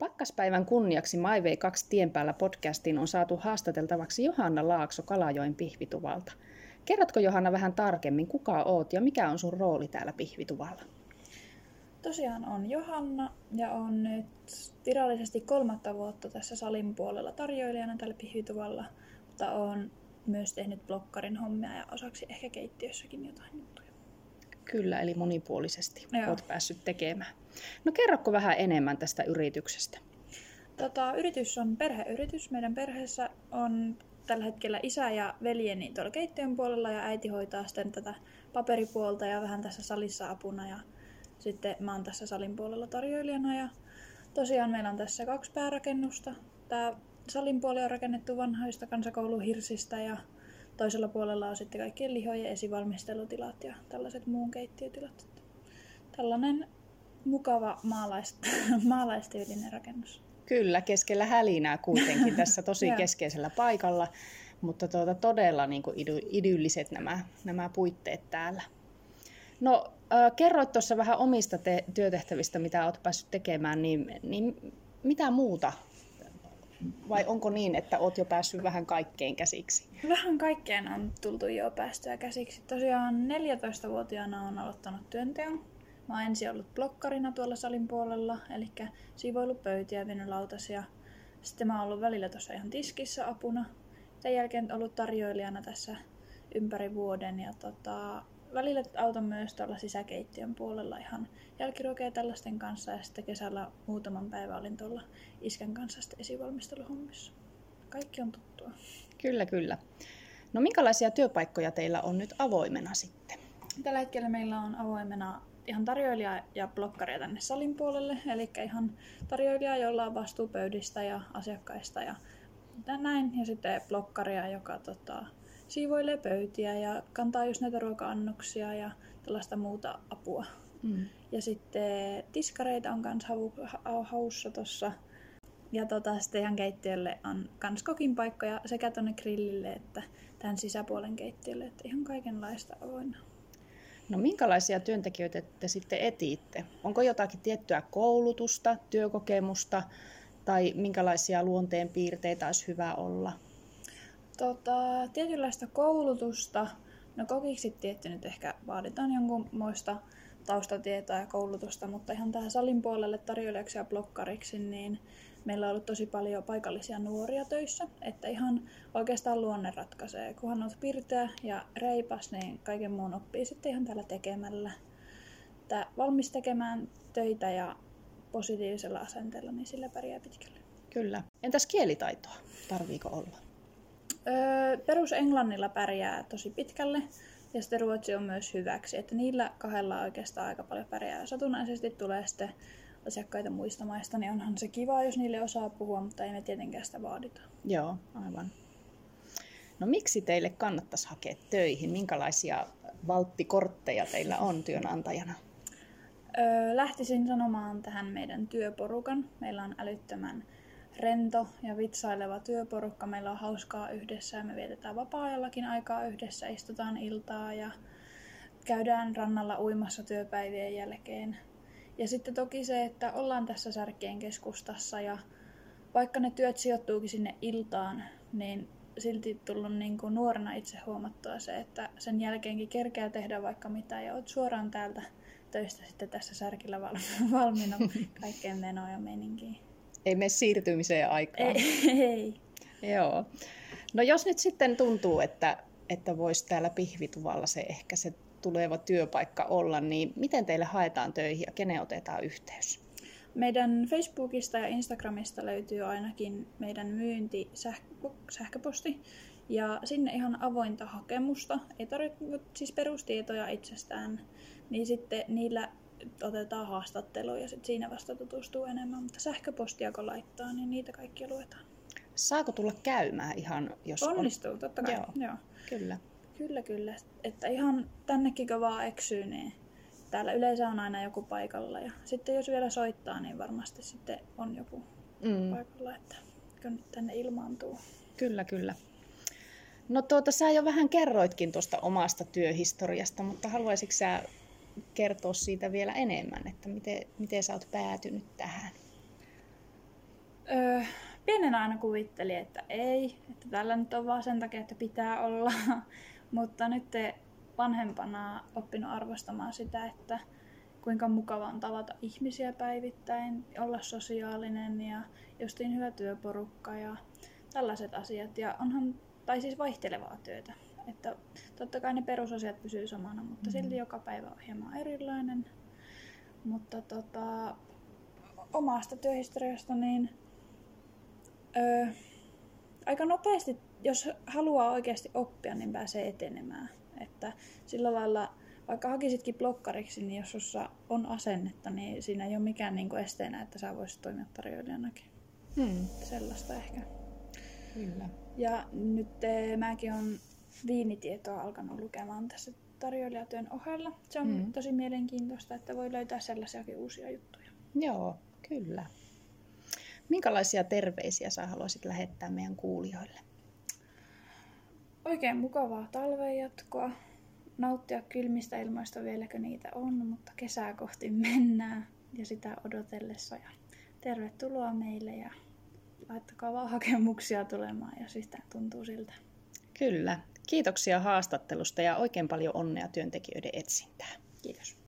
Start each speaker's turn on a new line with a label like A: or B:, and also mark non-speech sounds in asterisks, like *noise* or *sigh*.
A: Pakkaspäivän kunniaksi Maivei 2 tien päällä podcastiin on saatu haastateltavaksi Johanna Laakso Kalajoen pihvituvalta. Kerrotko Johanna vähän tarkemmin, kuka oot ja mikä on sun rooli täällä pihvituvalla?
B: Tosiaan on Johanna ja on nyt virallisesti kolmatta vuotta tässä salin puolella tarjoilijana täällä pihvituvalla, mutta on myös tehnyt blokkarin hommia ja osaksi ehkä keittiössäkin jotain juttuja.
A: Kyllä, eli monipuolisesti Joo. olet päässyt tekemään. No kerrokko vähän enemmän tästä yrityksestä?
B: Tota, yritys on perheyritys. Meidän perheessä on tällä hetkellä isä ja veljeni tuolla keittiön puolella ja äiti hoitaa sitten tätä paperipuolta ja vähän tässä salissa apuna ja sitten mä oon tässä salin puolella tarjoilijana ja tosiaan meillä on tässä kaksi päärakennusta. Tämä salin puoli on rakennettu vanhoista kansakouluhirsistä ja toisella puolella on sitten kaikkien lihojen esivalmistelutilat ja tällaiset muun keittiötilat. Tällainen mukava maalaist, *laughs* maalaistyylinen rakennus.
A: Kyllä, keskellä hälinää kuitenkin tässä tosi *laughs* keskeisellä paikalla, mutta tuota, todella niin kuin idylliset nämä, nämä puitteet täällä. No, äh, kerroit tuossa vähän omista te- työtehtävistä, mitä olet päässyt tekemään, niin, niin mitä muuta vai onko niin, että oot jo päässyt vähän kaikkeen käsiksi?
B: Vähän kaikkeen on tultu jo päästyä käsiksi. Tosiaan 14-vuotiaana on aloittanut työnteon. Mä oon ensin ollut blokkarina tuolla salin puolella, eli siivoillut pöytiä, vienyt lautasia. Sitten mä oon ollut välillä tuossa ihan tiskissä apuna. Sen jälkeen ollut tarjoilijana tässä ympäri vuoden ja tota, välillä autan myös tuolla sisäkeittiön puolella ihan jälkiruokea tällaisten kanssa ja sitten kesällä muutaman päivän olin tuolla iskän kanssa sitten esivalmisteluhommissa. Kaikki on tuttua.
A: Kyllä, kyllä. No minkälaisia työpaikkoja teillä on nyt avoimena sitten?
B: Tällä hetkellä meillä on avoimena ihan tarjoilija ja blokkaria tänne salin puolelle, eli ihan tarjoilija, jolla on vastuu pöydistä ja asiakkaista ja näin, ja sitten blokkaria, joka tota, siivoilee pöytiä ja kantaa just näitä ruoka-annoksia ja tällaista muuta apua. Mm. Ja sitten tiskareita on kans haussa tossa. Ja tota, sitten ihan keittiölle on kans kokin paikkoja sekä tonne grillille että tämän sisäpuolen keittiölle. Että ihan kaikenlaista avoinna.
A: No minkälaisia työntekijöitä te sitten etiitte? Onko jotakin tiettyä koulutusta, työkokemusta tai minkälaisia luonteenpiirteitä olisi hyvä olla?
B: Tota, tietynlaista koulutusta. No kokiksi tietty nyt ehkä vaaditaan jonkunmoista taustatietoa ja koulutusta, mutta ihan tähän salin puolelle tarjoilijaksi ja blokkariksi, niin meillä on ollut tosi paljon paikallisia nuoria töissä, että ihan oikeastaan luonne ratkaisee. Kunhan olet pirteä ja reipas, niin kaiken muun oppii sitten ihan täällä tekemällä. Tää valmis tekemään töitä ja positiivisella asenteella, niin sillä pärjää pitkälle.
A: Kyllä. Entäs kielitaitoa? Tarviiko olla?
B: Öö, perusenglannilla pärjää tosi pitkälle ja sitten ruotsi on myös hyväksi. Että niillä kahdella oikeastaan aika paljon pärjää. Satunnaisesti tulee sitten asiakkaita muista maista, niin onhan se kiva, jos niille osaa puhua, mutta ei me tietenkään sitä vaadita.
A: Joo, aivan. No miksi teille kannattaisi hakea töihin? Minkälaisia valttikortteja teillä on työnantajana?
B: Öö, lähtisin sanomaan tähän meidän työporukan. Meillä on älyttömän rento ja vitsaileva työporukka. Meillä on hauskaa yhdessä ja me vietetään vapaa-ajallakin aikaa yhdessä, istutaan iltaa ja käydään rannalla uimassa työpäivien jälkeen. Ja sitten toki se, että ollaan tässä Särkien keskustassa ja vaikka ne työt sijoittuukin sinne iltaan, niin silti tullut niin kuin nuorena itse huomattua se, että sen jälkeenkin kerkeää tehdä vaikka mitä ja oot suoraan täältä töistä sitten tässä särkillä *laughs* valmiina *laughs* kaikkeen menoa ja meininkiin.
A: Ei mene siirtymiseen aikaan.
B: Ei, *laughs* ei.
A: Joo. No jos nyt sitten tuntuu, että, että voisi täällä pihvituvalla se ehkä se tuleva työpaikka olla, niin miten teille haetaan töihin ja kenen otetaan yhteys?
B: Meidän Facebookista ja Instagramista löytyy ainakin meidän myynti sähköposti. Ja sinne ihan avointa hakemusta, ei tarvitse siis perustietoja itsestään, niin sitten niillä otetaan haastattelu ja sit siinä vasta tutustuu enemmän. Mutta sähköpostia kun laittaa, niin niitä kaikkia luetaan.
A: Saako tulla käymään ihan, jos
B: Onnistuu, on... totta kai.
A: Joo, Joo. Kyllä.
B: Kyllä, kyllä. Että ihan tännekin kun vaan eksyy, niin täällä yleensä on aina joku paikalla. Ja sitten jos vielä soittaa, niin varmasti sitten on joku mm. paikalla, että kun tänne ilmaantuu.
A: Kyllä, kyllä. No tuota, sä jo vähän kerroitkin tuosta omasta työhistoriasta, mutta haluaisitko sä kertoa siitä vielä enemmän, että miten, miten sä oot päätynyt tähän?
B: pienenä aina kuvitteli, että ei, että tällä nyt on vaan sen takia, että pitää olla. *laughs* Mutta nyt vanhempana oppinut arvostamaan sitä, että kuinka mukava on tavata ihmisiä päivittäin, olla sosiaalinen ja justiin hyvä työporukka ja tällaiset asiat. Ja onhan, tai siis vaihtelevaa työtä. Että totta kai ne perusasiat pysyy samana, mutta mm. silti joka päivä on hieman erilainen. Mutta tota, omasta työhistoriasta niin öö, aika nopeasti, jos haluaa oikeasti oppia, niin pääsee etenemään. Että sillä lailla, vaikka hakisitkin blokkariksi, niin jos sussa on asennetta, niin siinä ei ole mikään niin kuin esteenä, että sä voisit toimia tarjoilijanakin. Hmm. Sellaista ehkä.
A: Kyllä.
B: Ja nyt eh, mäkin on viinitietoa alkanut lukemaan tässä tarjoilijatyön ohella. Se on hmm. tosi mielenkiintoista, että voi löytää sellaisiakin uusia juttuja.
A: Joo, kyllä. Minkälaisia terveisiä sä haluaisit lähettää meidän kuulijoille?
B: Oikein mukavaa talven jatkoa. Nauttia kylmistä ilmoista vieläkö niitä on, mutta kesää kohti mennään ja sitä odotellessa. Ja tervetuloa meille ja laittakaa vaan hakemuksia tulemaan, jos yhtään tuntuu siltä.
A: Kyllä. Kiitoksia haastattelusta ja oikein paljon onnea työntekijöiden etsintään.
B: Kiitos.